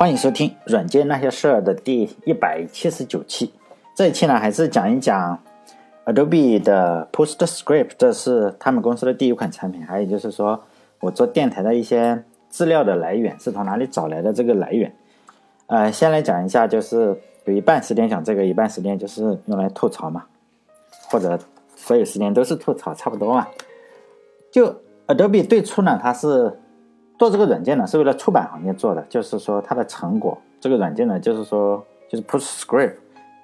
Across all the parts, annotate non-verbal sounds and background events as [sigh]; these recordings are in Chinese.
欢迎收听《软件那些事儿》的第一百七十九期。这一期呢，还是讲一讲 Adobe 的 PostScript，这是他们公司的第一款产品。还有就是说我做电台的一些资料的来源是从哪里找来的？这个来源，呃，先来讲一下，就是有一半时间讲这个，一半时间就是用来吐槽嘛，或者所有时间都是吐槽，差不多嘛。就 Adobe 最初呢，它是。做这个软件呢，是为了出版行业做的，就是说它的成果，这个软件呢，就是说就是 PostScript，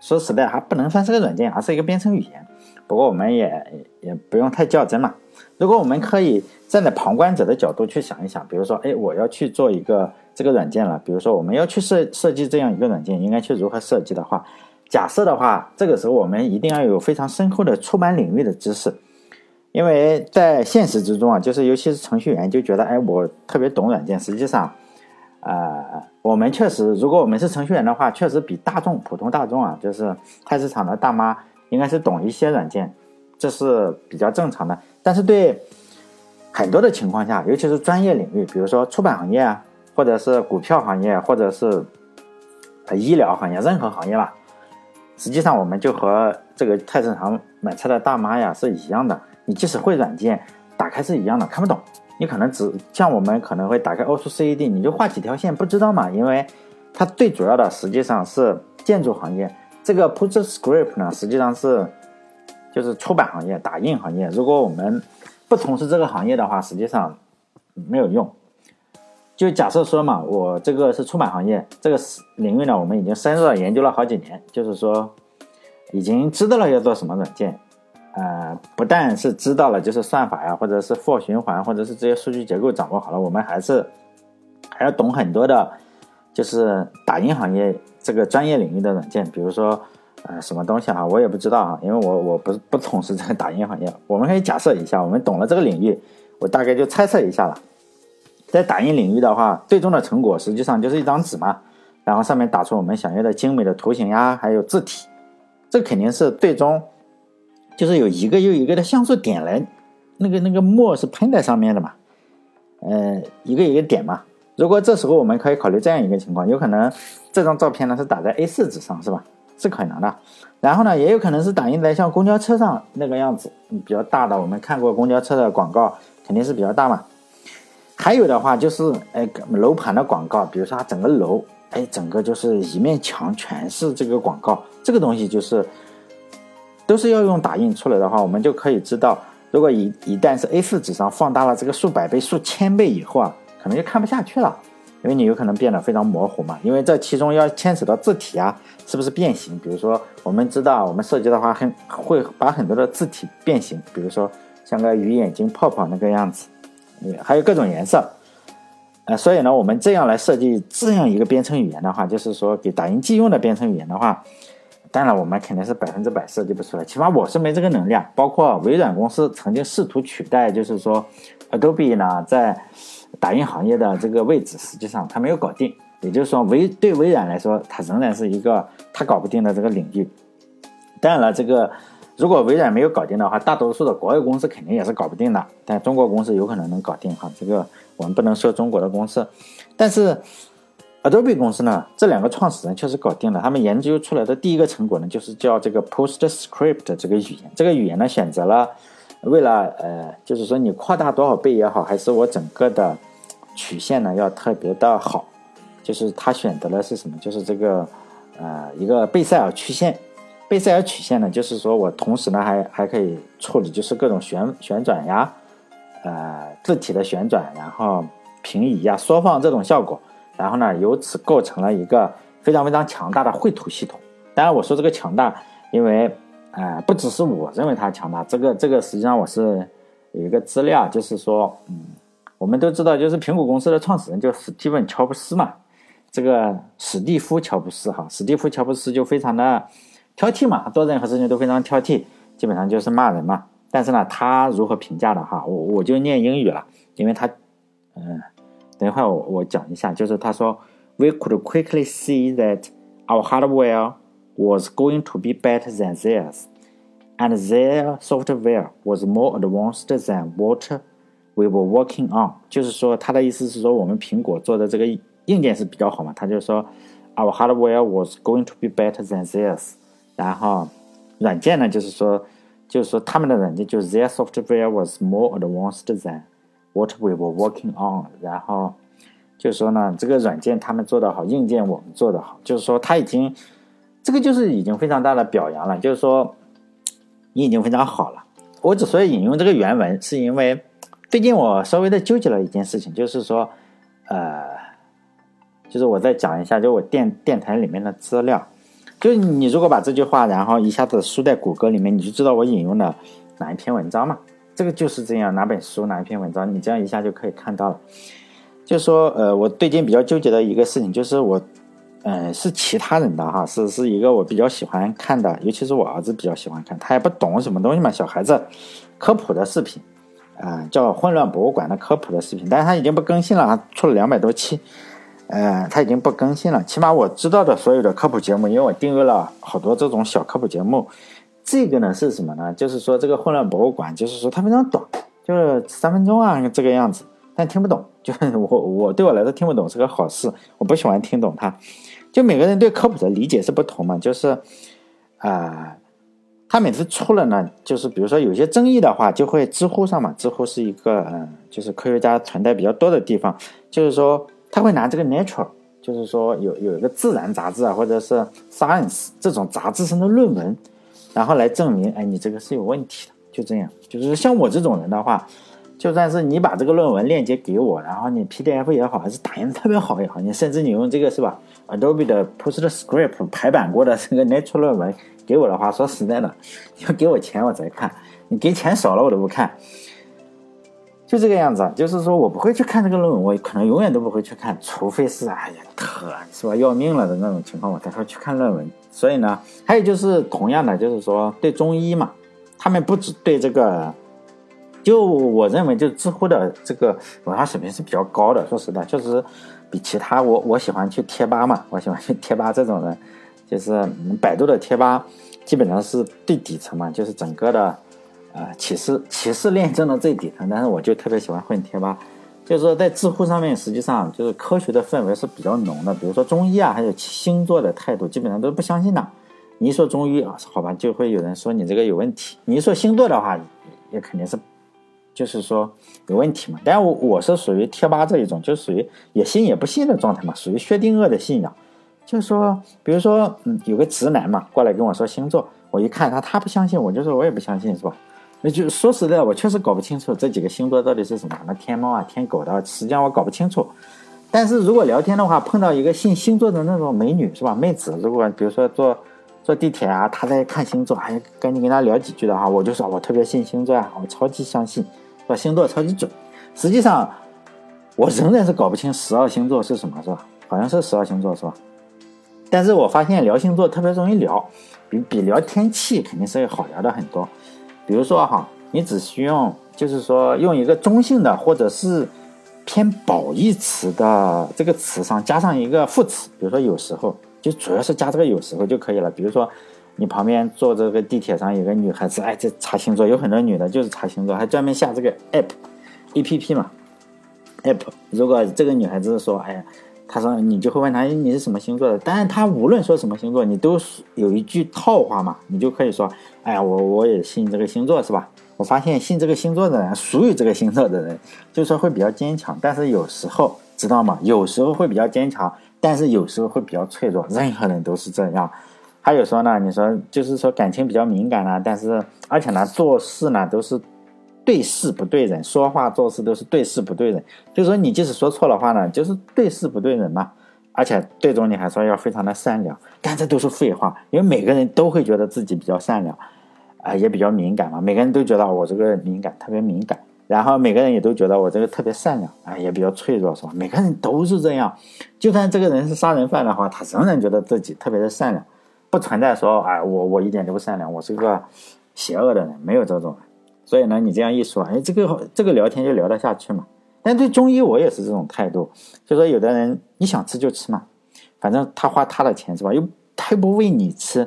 说实在还不能算是个软件，而是一个编程语言。不过我们也也不用太较真嘛。如果我们可以站在旁观者的角度去想一想，比如说，哎，我要去做一个这个软件了，比如说我们要去设设计这样一个软件，应该去如何设计的话，假设的话，这个时候我们一定要有非常深厚的出版领域的知识。因为在现实之中啊，就是尤其是程序员就觉得，哎，我特别懂软件。实际上，呃，我们确实，如果我们是程序员的话，确实比大众、普通大众啊，就是菜市场的大妈，应该是懂一些软件，这是比较正常的。但是对很多的情况下，尤其是专业领域，比如说出版行业啊，或者是股票行业，或者是医疗行业，任何行业吧，实际上我们就和这个菜市场买菜的大妈呀是一样的。你即使会软件，打开是一样的，看不懂。你可能只像我们可能会打开 Auto CAD，你就画几条线，不知道嘛？因为它最主要的实际上是建筑行业。这个 PostScript 呢，实际上是就是出版行业、打印行业。如果我们不从事这个行业的话，实际上没有用。就假设说嘛，我这个是出版行业这个领域呢，我们已经深入的研究了好几年，就是说已经知道了要做什么软件。呃，不但是知道了，就是算法呀，或者是 for 循环，或者是这些数据结构掌握好了，我们还是还要懂很多的，就是打印行业这个专业领域的软件，比如说呃什么东西哈，我也不知道啊，因为我我不不从事这个打印行业。我们可以假设一下，我们懂了这个领域，我大概就猜测一下了。在打印领域的话，最终的成果实际上就是一张纸嘛，然后上面打出我们想要的精美的图形呀，还有字体，这肯定是最终。就是有一个又一个的像素点来，那个那个墨是喷在上面的嘛，呃，一个一个点嘛。如果这时候我们可以考虑这样一个情况，有可能这张照片呢是打在 A4 纸上，是吧？是可能的。然后呢，也有可能是打印在像公交车上那个样子，比较大的。我们看过公交车的广告，肯定是比较大嘛。还有的话就是，哎，楼盘的广告，比如说它整个楼，哎，整个就是一面墙全是这个广告，这个东西就是。都是要用打印出来的话，我们就可以知道，如果一一旦是 A4 纸上放大了这个数百倍、数千倍以后啊，可能就看不下去了，因为你有可能变得非常模糊嘛。因为这其中要牵扯到字体啊，是不是变形？比如说，我们知道我们设计的话，很会把很多的字体变形，比如说像个鱼眼睛泡泡那个样子，还有各种颜色。呃，所以呢，我们这样来设计这样一个编程语言的话，就是说给打印机用的编程语言的话。当然，我们肯定是百分之百设计不出来，起码我是没这个能力。啊。包括微软公司曾经试图取代，就是说，Adobe 呢在打印行业的这个位置，实际上它没有搞定。也就是说，微对微软来说，它仍然是一个它搞不定的这个领域。当然了，这个如果微软没有搞定的话，大多数的国外公司肯定也是搞不定的。但中国公司有可能能搞定哈，这个我们不能说中国的公司，但是。Adobe 公司呢，这两个创始人确实搞定了。他们研究出来的第一个成果呢，就是叫这个 PostScript 这个语言。这个语言呢，选择了为了呃，就是说你扩大多少倍也好，还是我整个的曲线呢要特别的好，就是他选择了是什么？就是这个呃一个贝塞尔曲线。贝塞尔曲线呢，就是说我同时呢还还可以处理就是各种旋旋转呀，呃字体的旋转，然后平移呀、缩放这种效果。然后呢，由此构成了一个非常非常强大的绘图系统。当然，我说这个强大，因为，呃，不只是我认为它强大，这个这个实际上我是有一个资料，就是说，嗯，我们都知道，就是苹果公司的创始人就史蒂文·乔布斯嘛，这个史蒂夫·乔布斯哈，史蒂夫·乔布斯就非常的挑剔嘛，做任何事情都非常挑剔，基本上就是骂人嘛。但是呢，他如何评价的哈，我我就念英语了，因为他，嗯。等一会儿我我讲一下，就是他说，We could quickly see that our hardware was going to be better than theirs, and their software was more advanced than what we were working on。就是说，他的意思是说，我们苹果做的这个 硬件是比较好嘛，他就说 our hardware was going to be better than theirs。然后软件呢，就是说，就是说他们的软件就是 their software was more advanced than What we were working on。然后就是说呢，这个软件他们做的好，硬件我们做的好，就是说他已经这个就是已经非常大的表扬了，就是说你已经非常好了。我之所以引用这个原文，是因为最近我稍微的纠结了一件事情，就是说，呃，就是我再讲一下，就我电电台里面的资料，就是你如果把这句话，然后一下子输在谷歌里面，你就知道我引用的哪一篇文章嘛。这个就是这样，哪本书哪一篇文章，你这样一下就可以看到了。就说，呃，我最近比较纠结的一个事情，就是我。嗯，是其他人的哈，是是一个我比较喜欢看的，尤其是我儿子比较喜欢看，他也不懂什么东西嘛，小孩子科普的视频，啊，叫混乱博物馆的科普的视频，但是他已经不更新了，出了两百多期，呃，他已经不更新了，起码我知道的所有的科普节目，因为我订阅了好多这种小科普节目，这个呢是什么呢？就是说这个混乱博物馆，就是说它非常短，就是三分钟啊这个样子，但听不懂，就是我 [laughs] 我对我来说听不懂是个好事，我不喜欢听懂它。就每个人对科普的理解是不同嘛，就是，啊，他每次出了呢，就是比如说有些争议的话，就会知乎上嘛，知乎是一个嗯，就是科学家存在比较多的地方，就是说他会拿这个 Nature，就是说有有一个自然杂志啊，或者是 Science 这种杂志上的论文，然后来证明，哎，你这个是有问题的，就这样，就是像我这种人的话。就算是你把这个论文链接给我，然后你 PDF 也好，还是打印的特别好也好，你甚至你用这个是吧，Adobe 的 PostScript 排版过的这个 Nature 论文给我的话，说实在的，要给我钱我才看，你给钱少了我都不看，就这个样子。就是说我不会去看这个论文，我可能永远都不会去看，除非是哎呀特是吧要命了的那种情况，我才会去看论文。所以呢，还有就是同样的，就是说对中医嘛，他们不止对这个。就我认为，就知乎的这个文化水平是比较高的。说实在，确实比其他我我喜欢去贴吧嘛，我喜欢去贴吧这种的，就是百度的贴吧基本上是最底层嘛，就是整个的啊歧视歧视链中的最底层。但是我就特别喜欢混贴吧，就是说在知乎上面，实际上就是科学的氛围是比较浓的。比如说中医啊，还有星座的态度，基本上都是不相信的。你一说中医啊，好吧，就会有人说你这个有问题。你一说星座的话，也肯定是。就是说有问题嘛，但我我是属于贴吧这一种，就属于也信也不信的状态嘛，属于薛定谔的信仰。就是说，比如说，嗯，有个直男嘛，过来跟我说星座，我一看他，他不相信，我就说我也不相信，是吧？那就说实在，我确实搞不清楚这几个星座到底是什么，什么天猫啊、天狗的，实际上我搞不清楚。但是如果聊天的话，碰到一个信星座的那种美女，是吧？妹子，如果比如说坐坐地铁啊，她在看星座，哎，赶紧跟她聊几句的话，我就说我特别信星座啊，我超级相信。说星座超级准，实际上我仍然是搞不清十二星座是什么，是吧？好像是十二星座，是吧？但是我发现聊星座特别容易聊，比比聊天气肯定是要好聊的很多。比如说哈，你只需要就是说用一个中性的或者是偏褒义词的这个词上加上一个副词，比如说有时候就主要是加这个有时候就可以了。比如说。你旁边坐这个地铁上有个女孩子，哎，这查星座有很多女的，就是查星座，还专门下这个 app，A P P 嘛，app。如果这个女孩子说，哎呀，他说你就会问他，你是什么星座的？但是他无论说什么星座，你都有一句套话嘛，你就可以说，哎呀，我我也信这个星座，是吧？我发现信这个星座的人，属于这个星座的人，就是说会比较坚强，但是有时候知道吗？有时候会比较坚强，但是有时候会比较脆弱，任何人都是这样。还有说呢，你说就是说感情比较敏感呢，但是而且呢做事呢都是对事不对人，说话做事都是对事不对人。就是说你即使说错了话呢，就是对事不对人嘛。而且最终你还说要非常的善良，但这都是废话，因为每个人都会觉得自己比较善良，啊也比较敏感嘛。每个人都觉得我这个敏感特别敏感，然后每个人也都觉得我这个特别善良，啊也比较脆弱，是吧？每个人都是这样，就算这个人是杀人犯的话，他仍然觉得自己特别的善良。不存在说，哎，我我一点都不善良，我是个邪恶的人，没有这种。所以呢，你这样一说，哎，这个这个聊天就聊得下去嘛。但对中医我也是这种态度，就说有的人你想吃就吃嘛，反正他花他的钱是吧？又他又不喂你吃，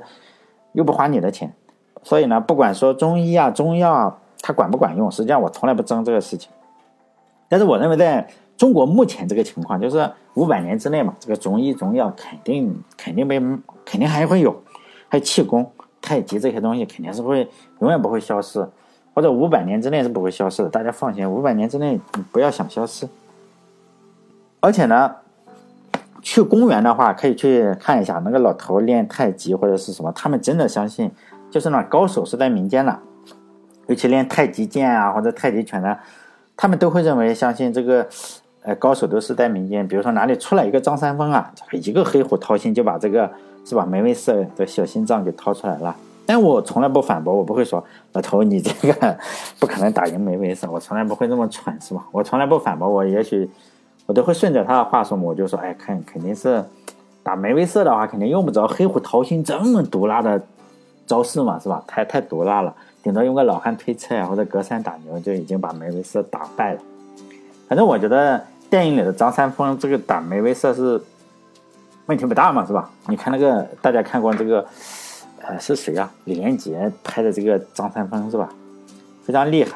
又不花你的钱，所以呢，不管说中医啊、中药啊，它管不管用，实际上我从来不争这个事情。但是我认为在中国目前这个情况就是五百年之内嘛，这个中医中药肯定肯定被肯定还会有，还有气功、太极这些东西肯定是会永远不会消失，或者五百年之内是不会消失的，大家放心，五百年之内不要想消失。而且呢，去公园的话可以去看一下那个老头练太极或者是什么，他们真的相信，就是那高手是在民间的，尤其练太极剑啊或者太极拳的，他们都会认为相信这个。呃，高手都是在民间，比如说哪里出来一个张三丰啊，一个黑虎掏心就把这个是吧梅威瑟的小心脏给掏出来了。但我从来不反驳，我不会说老头你这个不可能打赢梅威瑟，[laughs] 我从来不会这么蠢是吧？我从来不反驳，我也许我都会顺着他的话说嘛，我就说哎，肯肯定是打梅威瑟的话，肯定用不着黑虎掏心这么毒辣的招式嘛，是吧？太太毒辣了，顶多用个老汉推车啊或者隔山打牛就已经把梅威瑟打败了。反正我觉得电影里的张三丰这个打梅威瑟是问题不大嘛，是吧？你看那个大家看过这个，呃，是谁啊？李连杰拍的这个张三丰是吧？非常厉害。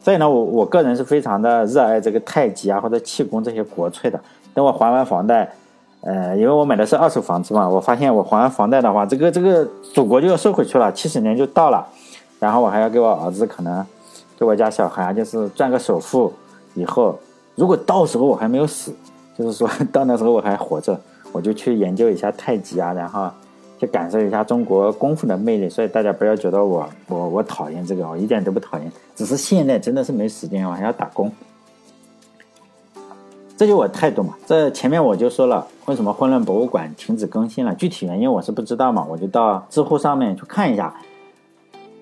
所以呢，我我个人是非常的热爱这个太极啊或者气功这些国粹的。等我还完房贷，呃，因为我买的是二手房子嘛，我发现我还完房贷的话，这个这个祖国就要收回去了，七十年就到了，然后我还要给我儿子可能给我家小孩就是赚个首付以后。如果到时候我还没有死，就是说 [laughs] 到那时候我还活着，我就去研究一下太极啊，然后去感受一下中国功夫的魅力。所以大家不要觉得我我我讨厌这个，我一点都不讨厌，只是现在真的是没时间，我还要打工。这就我态度嘛。这前面我就说了，为什么混乱博物馆停止更新了？具体原因我是不知道嘛，我就到知乎上面去看一下。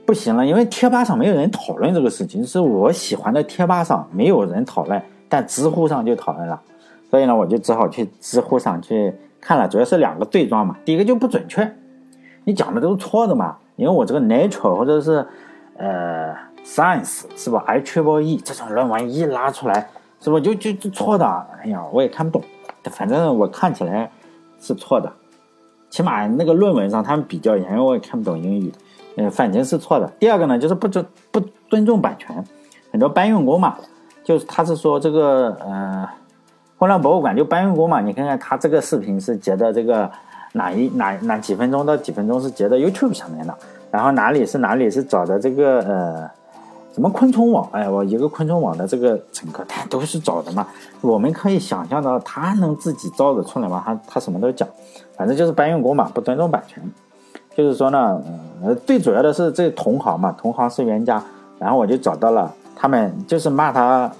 不行了，因为贴吧上没有人讨论这个事情，是我喜欢的贴吧上没有人讨论。但知乎上就讨论了，所以呢，我就只好去知乎上去看了。主要是两个对撞嘛，第一个就不准确，你讲的都是错的嘛。因为我这个 Nature 或者是呃 Science 是吧？I Triple E 这种论文一拉出来，是不就就就错的？哎呀，我也看不懂，反正我看起来是错的。起码那个论文上他们比较严，因为我也看不懂英语，嗯，反正是错的。第二个呢，就是不尊不尊重版权，很多搬运工嘛。就是他是说这个呃，混乱博物馆就搬运工嘛，你看看他这个视频是截的这个哪一哪哪几分钟到几分钟是截的 YouTube 上面的，然后哪里是哪里是找的这个呃什么昆虫网，哎，我一个昆虫网的这个乘客，他都是找的嘛。我们可以想象到他能自己造的出来吗？他他什么都讲，反正就是搬运工嘛，不尊重版权。就是说呢，呃，最主要的是这同行嘛，同行是冤家，然后我就找到了。他们就是骂他，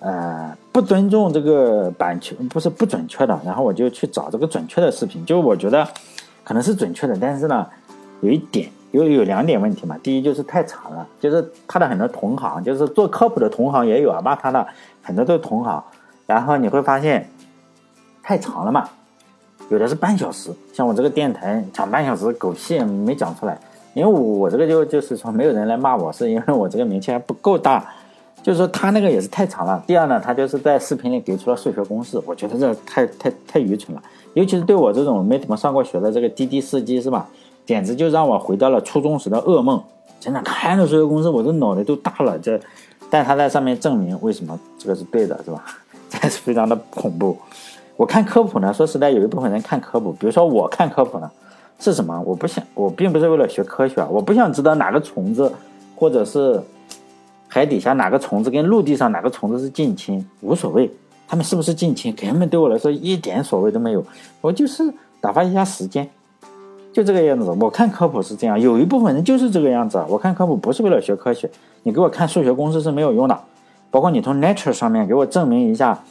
呃，不尊重这个版权，不是不准确的。然后我就去找这个准确的视频，就我觉得可能是准确的，但是呢，有一点有有两点问题嘛。第一就是太长了，就是他的很多同行，就是做科普的同行也有啊，骂他的很多都是同行。然后你会发现太长了嘛，有的是半小时，像我这个电台讲半小时，狗屁没讲出来。因为我这个就就是说没有人来骂我，是因为我这个名气还不够大，就是说他那个也是太长了。第二呢，他就是在视频里给出了数学公式，我觉得这太太太愚蠢了，尤其是对我这种没怎么上过学的这个滴滴司机是吧？简直就让我回到了初中时的噩梦。真的看着数学公式，我这脑袋都大了。这，但他在上面证明为什么这个是对的，是吧？[laughs] 这是非常的恐怖。我看科普呢，说实在，有一部分人看科普，比如说我看科普呢。是什么？我不想，我并不是为了学科学，我不想知道哪个虫子，或者是海底下哪个虫子跟陆地上哪个虫子是近亲，无所谓，他们是不是近亲，根本对我来说一点所谓都没有。我就是打发一下时间，就这个样子。我看科普是这样，有一部分人就是这个样子。我看科普不是为了学科学，你给我看数学公式是没有用的，包括你从 Nature 上面给我证明一下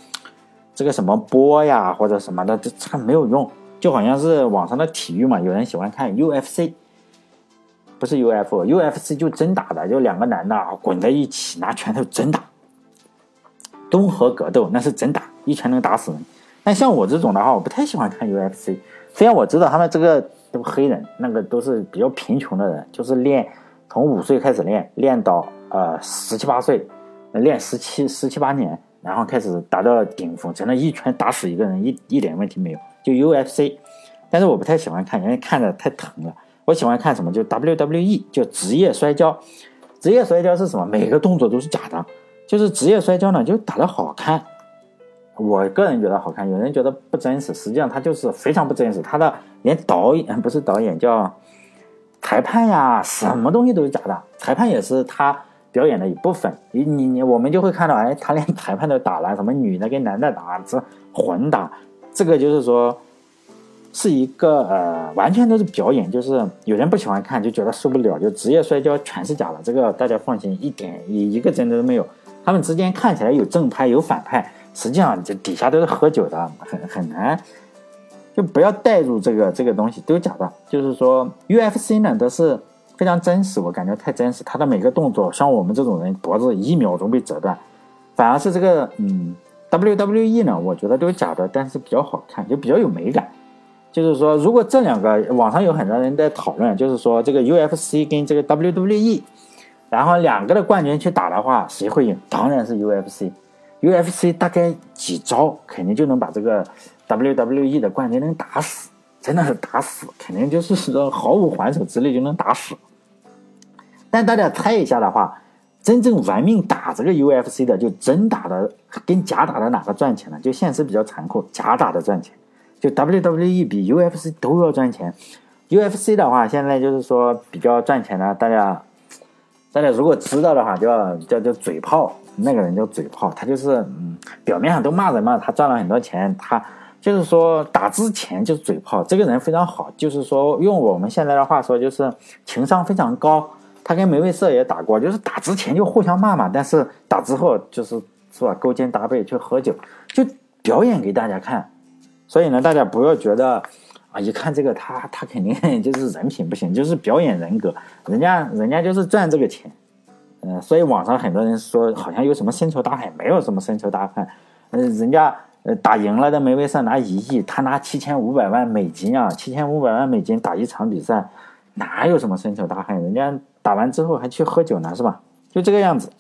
这个什么波呀或者什么的，这这个没有用。就好像是网上的体育嘛，有人喜欢看 UFC，不是 UFO，UFC 就真打的，就两个男的滚在一起拿拳头真打，综合格斗那是真打，一拳能打死人。但像我这种的话，我不太喜欢看 UFC，虽然我知道他们这个都黑人，那个都是比较贫穷的人，就是练从五岁开始练，练到呃十七八岁，练十七十七八年，然后开始达到顶峰，真的，一拳打死一个人一一点问题没有。就 UFC，但是我不太喜欢看，因为看着太疼了。我喜欢看什么？就 WWE，就职业摔跤。职业摔跤是什么？每个动作都是假的。就是职业摔跤呢，就打得好看。我个人觉得好看，有人觉得不真实，实际上它就是非常不真实。他的连导演不是导演，叫裁判呀，什么东西都是假的。裁判也是他表演的一部分。你你你，我们就会看到，哎，他连裁判都打了，什么女的跟男的打，这混打，这个就是说是一个呃，完全都是表演。就是有人不喜欢看，就觉得受不了，就职业摔跤全是假的。这个大家放心，一点一一个真的都没有。他们之间看起来有正派有反派。实际上，这底下都是喝酒的，很很难，就不要带入这个这个东西，都是假的。就是说，UFC 呢都是非常真实，我感觉太真实，他的每个动作，像我们这种人脖子一秒钟被折断，反而是这个嗯 WWE 呢，我觉得都是假的，但是比较好看，就比较有美感。就是说，如果这两个网上有很多人在讨论，就是说这个 UFC 跟这个 WWE，然后两个的冠军去打的话，谁会赢？当然是 UFC。UFC 大概几招肯定就能把这个 WWE 的冠军能打死，真的是打死，肯定就是说毫无还手之力就能打死。但大家猜一下的话，真正玩命打这个 UFC 的，就真打的跟假打的哪个赚钱呢？就现实比较残酷，假打的赚钱。就 WWE 比 UFC 都要赚钱。UFC 的话，现在就是说比较赚钱的，大家大家如果知道的话，就要叫叫嘴炮。那个人叫嘴炮，他就是嗯，表面上都骂人嘛，他赚了很多钱，他就是说打之前就嘴炮。这个人非常好，就是说用我们现在的话说，就是情商非常高。他跟梅威瑟也打过，就是打之前就互相骂嘛，但是打之后就是是吧，勾肩搭背去喝酒，就表演给大家看。所以呢，大家不要觉得啊，一看这个他他肯定 [laughs] 就是人品不行，就是表演人格，人家人家就是赚这个钱。嗯，所以网上很多人说好像有什么深仇大恨，没有什么深仇大恨。嗯，人家呃打赢了的梅威瑟拿一亿，他拿七千五百万美金啊，七千五百万美金打一场比赛，哪有什么深仇大恨？人家打完之后还去喝酒呢，是吧？就这个样子。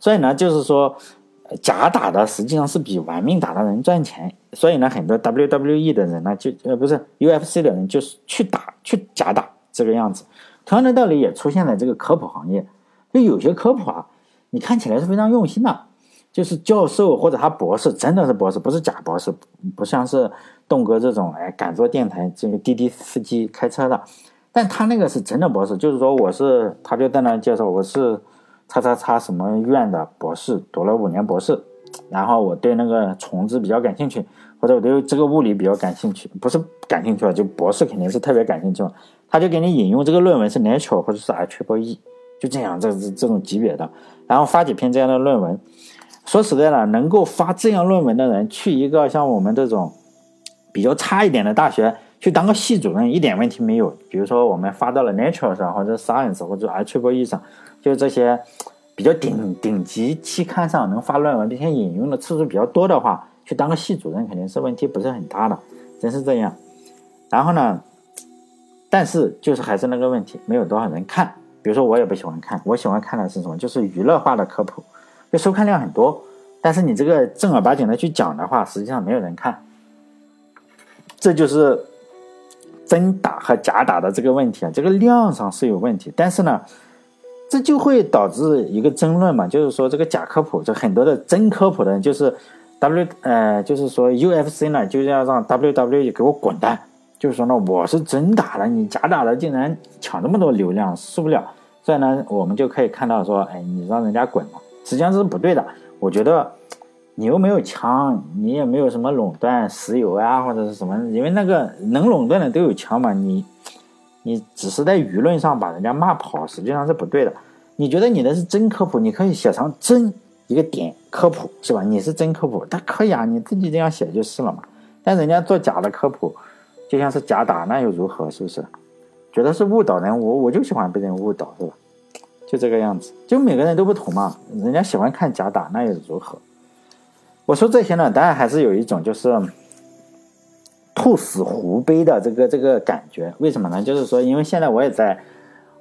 所以呢，就是说假打的实际上是比玩命打的人赚钱。所以呢，很多 WWE 的人呢，就呃不是 UFC 的人，就是去打去假打这个样子。同样的道理也出现在这个科普行业。就有些科普啊，你看起来是非常用心的，就是教授或者他博士，真的是博士，不是假博士，不像是栋哥这种，哎，敢做电台这个滴滴司机开车的，但他那个是真的博士，就是说我是，他就在那介绍我是叉叉叉什么院的博士，读了五年博士，然后我对那个虫子比较感兴趣，或者我对这个物理比较感兴趣，不是感兴趣啊，就博士肯定是特别感兴趣，他就给你引用这个论文是 Nature 或者是 I Triple。就这样，这这这种级别的，然后发几篇这样的论文。说实在的，能够发这样论文的人，去一个像我们这种比较差一点的大学去当个系主任，一点问题没有。比如说，我们发到了 Nature 上，或者 Science，或者 I Triple E 上，就是这些比较顶顶级期刊上能发论文，并且引用的次数比较多的话，去当个系主任肯定是问题不是很大的，真是这样。然后呢，但是就是还是那个问题，没有多少人看。比如说我也不喜欢看，我喜欢看的是什么？就是娱乐化的科普，就收看量很多。但是你这个正儿八经的去讲的话，实际上没有人看。这就是真打和假打的这个问题啊，这个量上是有问题。但是呢，这就会导致一个争论嘛，就是说这个假科普，这很多的真科普的人就是 W 呃，就是说 UFC 呢就要让 WWE 给我滚蛋。就是说呢，我是真打的，你假打的竟然抢这么多流量，受不了。所以呢，我们就可以看到说，哎，你让人家滚嘛，实际上这是不对的。我觉得你又没有枪，你也没有什么垄断石油啊或者是什么，因为那个能垄断的都有枪嘛，你你只是在舆论上把人家骂跑，实际上是不对的。你觉得你的是真科普，你可以写成真一个点科普是吧？你是真科普，但可以啊，你自己这样写就是了嘛。但人家做假的科普。就像是假打，那又如何？是不是？觉得是误导人，我我就喜欢被人误导，是吧？就这个样子，就每个人都不同嘛。人家喜欢看假打，那又如何？我说这些呢，当然还是有一种就是兔死狐悲的这个这个感觉。为什么呢？就是说，因为现在我也在，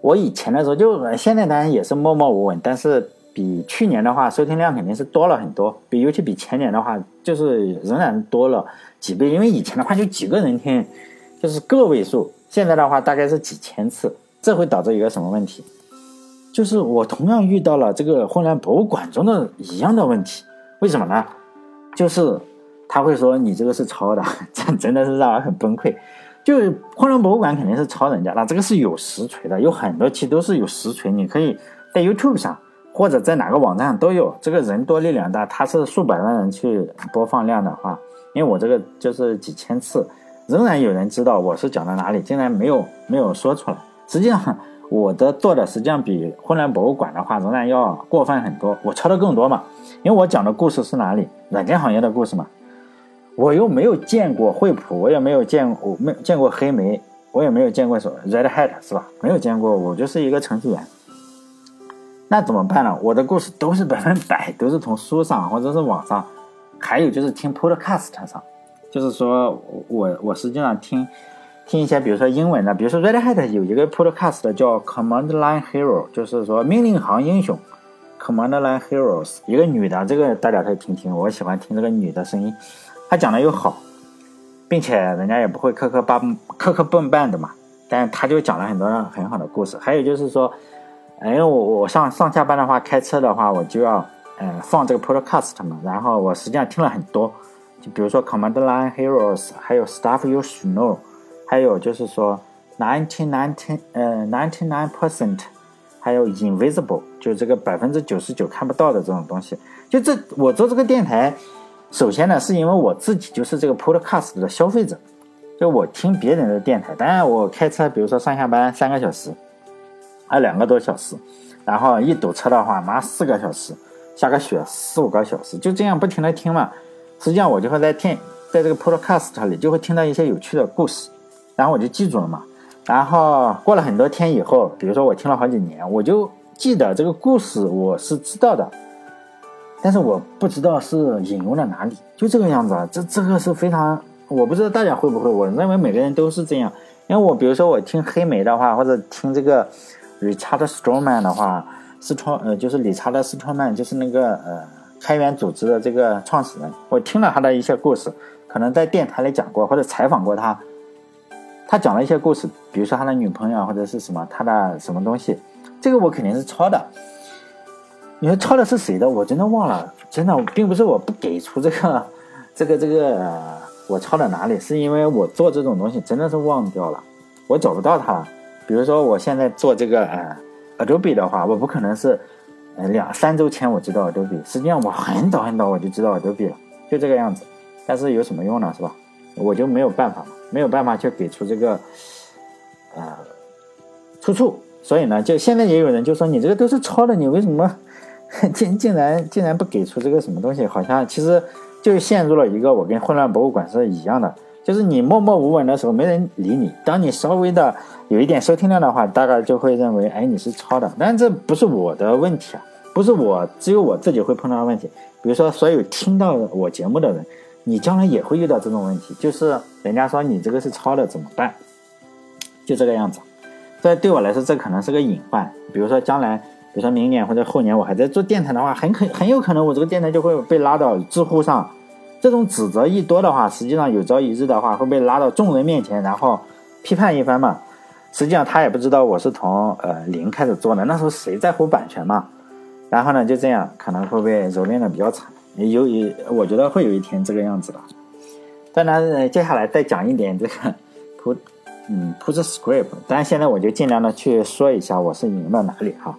我以前的时候就现在当然也是默默无闻，但是比去年的话，收听量肯定是多了很多。比尤其比前年的话，就是仍然多了。几倍，因为以前的话就几个人听，就是个位数。现在的话大概是几千次，这会导致一个什么问题？就是我同样遇到了这个混乱博物馆中的一样的问题。为什么呢？就是他会说你这个是抄的，[laughs] 这真的是让人很崩溃。就混乱博物馆肯定是抄人家，那这个是有实锤的，有很多期都是有实锤，你可以在 YouTube 上或者在哪个网站上都有。这个人多力量大，他是数百万人去播放量的话，因为我这个就是几千次，仍然有人知道我是讲到哪里，竟然没有没有说出来。实际上我的做的实际上比混乱博物馆的话仍然要过分很多，我抄的更多嘛，因为我讲的故事是哪里，软件行业的故事嘛。我又没有见过惠普，我也没有见过，没见过黑莓，我也没有见过什么 Red Hat 是吧？没有见过，我就是一个程序员。那怎么办呢？我的故事都是百分百都是从书上或者是网上，还有就是听 Podcast 上，就是说我我实际上听听一些，比如说英文的，比如说 Red Hat 有一个 Podcast 叫 Command Line Hero，就是说命令行英雄 Command Line Heroes，一个女的，这个大家可以听听，我喜欢听这个女的声音。他讲的又好，并且人家也不会磕磕巴磕磕绊绊的嘛，但是他就讲了很多很好的故事。还有就是说，因为我我上上下班的话，开车的话，我就要呃放这个 podcast 嘛。然后我实际上听了很多，就比如说 Command Line Heroes，还有 Stuff You Should Know，还有就是说 Ninety Nine 呃 Ninety Nine Percent，还有 Invisible，就这个百分之九十九看不到的这种东西。就这我做这个电台。首先呢，是因为我自己就是这个 Podcast 的消费者，就我听别人的电台。当然，我开车，比如说上下班三个小时，还两个多小时，然后一堵车的话，妈四个小时，下个雪四五个小时，就这样不停的听嘛。实际上，我就会在听，在这个 Podcast 里就会听到一些有趣的故事，然后我就记住了嘛。然后过了很多天以后，比如说我听了好几年，我就记得这个故事，我是知道的。但是我不知道是引用了哪里，就这个样子啊，这这个是非常，我不知道大家会不会，我认为每个人都是这样，因为我比如说我听黑莓的话，或者听这个 Richard Stallman 的话，斯托呃就是理查德斯托曼，就是那个呃开源组织的这个创始人，我听了他的一些故事，可能在电台里讲过或者采访过他，他讲了一些故事，比如说他的女朋友或者是什么他的什么东西，这个我肯定是抄的。你说抄的是谁的？我真的忘了，真的并不是我不给出这个，这个这个我抄的哪里，是因为我做这种东西真的是忘掉了，我找不到它了。比如说我现在做这个呃 Adobe 的话，我不可能是呃两三周前我知道 Adobe，实际上我很早很早我就知道 Adobe 了，就这个样子。但是有什么用呢？是吧？我就没有办法嘛，没有办法去给出这个呃出处。所以呢，就现在也有人就说你这个都是抄的，你为什么？[laughs] 竟竟然竟然不给出这个什么东西，好像其实就陷入了一个我跟混乱博物馆是一样的，就是你默默无闻的时候没人理你，当你稍微的有一点收听量的话，大概就会认为哎你是抄的，但这不是我的问题啊，不是我只有我自己会碰到的问题，比如说所有听到我节目的人，你将来也会遇到这种问题，就是人家说你这个是抄的怎么办？就这个样子，这对我来说这可能是个隐患，比如说将来。比如说明年或者后年我还在做电台的话，很可很有可能我这个电台就会被拉到知乎上。这种指责一多的话，实际上有朝一日的话会被拉到众人面前，然后批判一番嘛。实际上他也不知道我是从呃零开始做的，那时候谁在乎版权嘛？然后呢就这样可能会被蹂躏的比较惨。有有，我觉得会有一天这个样子的。当然，接下来再讲一点这个 put 嗯 put script，但是现在我就尽量的去说一下我是引用到哪里哈。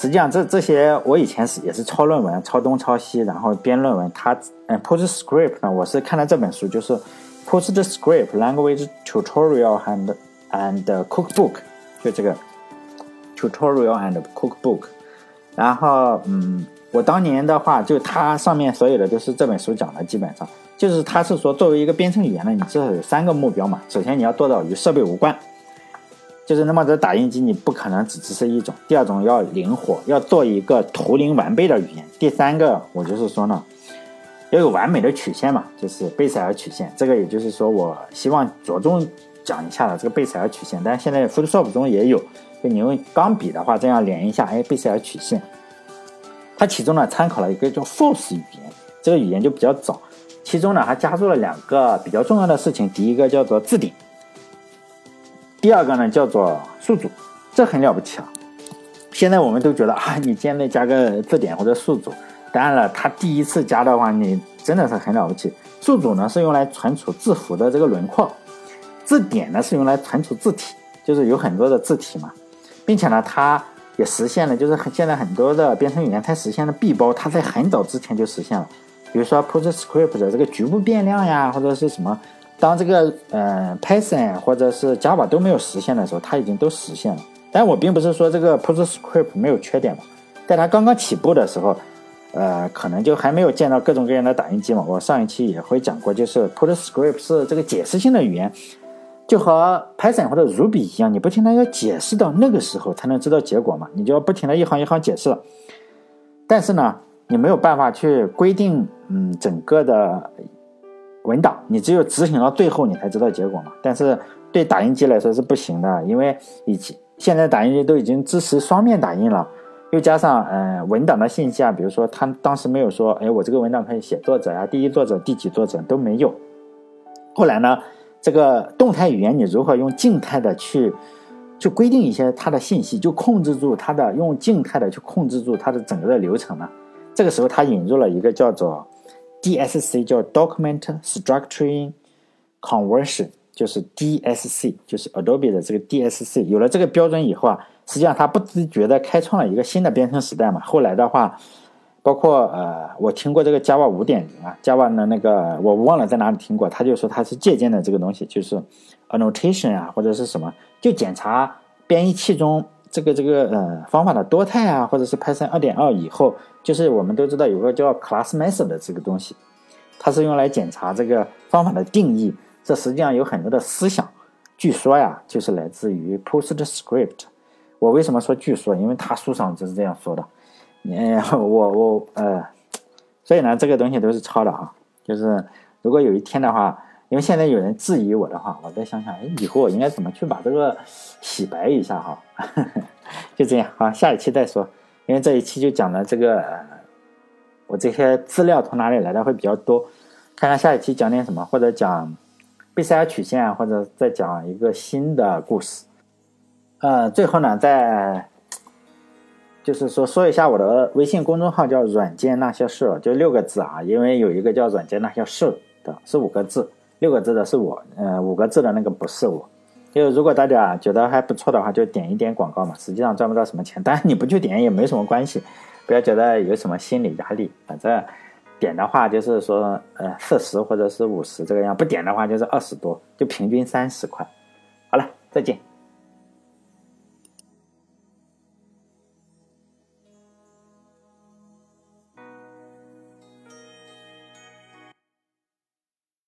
实际上，这这些我以前是也是抄论文，抄东抄西，然后编论文。它，嗯，PostScript 呢，我是看了这本书，就是 PostScript Language Tutorial and and Cookbook，就这个 Tutorial and Cookbook。然后，嗯，我当年的话，就它上面所有的都是这本书讲的，基本上就是它是说，作为一个编程语言呢，你至少有三个目标嘛。首先，你要做到与设备无关。就是那么这打印机你不可能只支持一种，第二种要灵活，要做一个图灵完备的语言。第三个我就是说呢，要有完美的曲线嘛，就是贝塞尔曲线。这个也就是说我希望着重讲一下的这个贝塞尔曲线。但是现在 Photoshop 中也有，就你用钢笔的话这样连一下，哎，贝塞尔曲线。它其中呢参考了一个叫 Force 语言，这个语言就比较早，其中呢还加入了两个比较重要的事情，第一个叫做字典。第二个呢叫做宿主，这很了不起啊！现在我们都觉得啊，你建内加个字典或者宿主，当然了，它第一次加的话，你真的是很了不起。数组呢是用来存储字符的这个轮廓，字典呢是用来存储字体，就是有很多的字体嘛，并且呢，它也实现了，就是现在很多的编程语言它实现了闭包，它在很早之前就实现了。比如说 PostScript 的这个局部变量呀，或者是什么，当这个呃 Python 或者是 Java 都没有实现的时候，它已经都实现了。但我并不是说这个 PostScript 没有缺点嘛，在它刚刚起步的时候。呃，可能就还没有见到各种各样的打印机嘛。我上一期也会讲过，就是 PostScript 是这个解释性的语言，就和 Python 或者 Ruby 一样，你不停的要解释到那个时候才能知道结果嘛，你就要不停的一行一行解释。但是呢，你没有办法去规定，嗯，整个的文档，你只有执行到最后你才知道结果嘛。但是对打印机来说是不行的，因为以前现在打印机都已经支持双面打印了。又加上，嗯，文档的信息啊，比如说他当时没有说，哎，我这个文档可以写作者呀，第一作者、第几作者都没有。后来呢，这个动态语言你如何用静态的去，去规定一些它的信息，就控制住它的用静态的去控制住它的整个的流程呢？这个时候他引入了一个叫做 DSC，叫 Document Structuring Conversion，就是 DSC，就是 Adobe 的这个 DSC。有了这个标准以后啊。实际上，它不自觉地开创了一个新的编程时代嘛。后来的话，包括呃，我听过这个 Java 五点零啊，Java 的那个我忘了在哪里听过，他就说他是借鉴的这个东西，就是 annotation 啊，或者是什么，就检查编译器中这个这个呃方法的多态啊，或者是 Python 二点二以后，就是我们都知道有个叫 class method 的这个东西，它是用来检查这个方法的定义。这实际上有很多的思想，据说呀，就是来自于 PostScript。我为什么说据说？因为他书上就是这样说的。嗯，[laughs] 我我呃，所以呢，这个东西都是抄的啊。就是如果有一天的话，因为现在有人质疑我的话，我再想想，哎，以后我应该怎么去把这个洗白一下哈？[laughs] 就这样啊，下一期再说。因为这一期就讲了这个，我这些资料从哪里来的会比较多。看看下一期讲点什么，或者讲贝塞尔曲线，或者再讲一个新的故事。呃，最后呢，再就是说说一下我的微信公众号叫“软件那些事”，就六个字啊，因为有一个叫“软件那些事”的是五个字，六个字的是我，呃，五个字的那个不是我。就如果大家觉得还不错的话，就点一点广告嘛，实际上赚不到什么钱，但是你不去点也没什么关系，不要觉得有什么心理压力，反正点的话就是说，呃，四十或者是五十这个样，不点的话就是二十多，就平均三十块。好了，再见。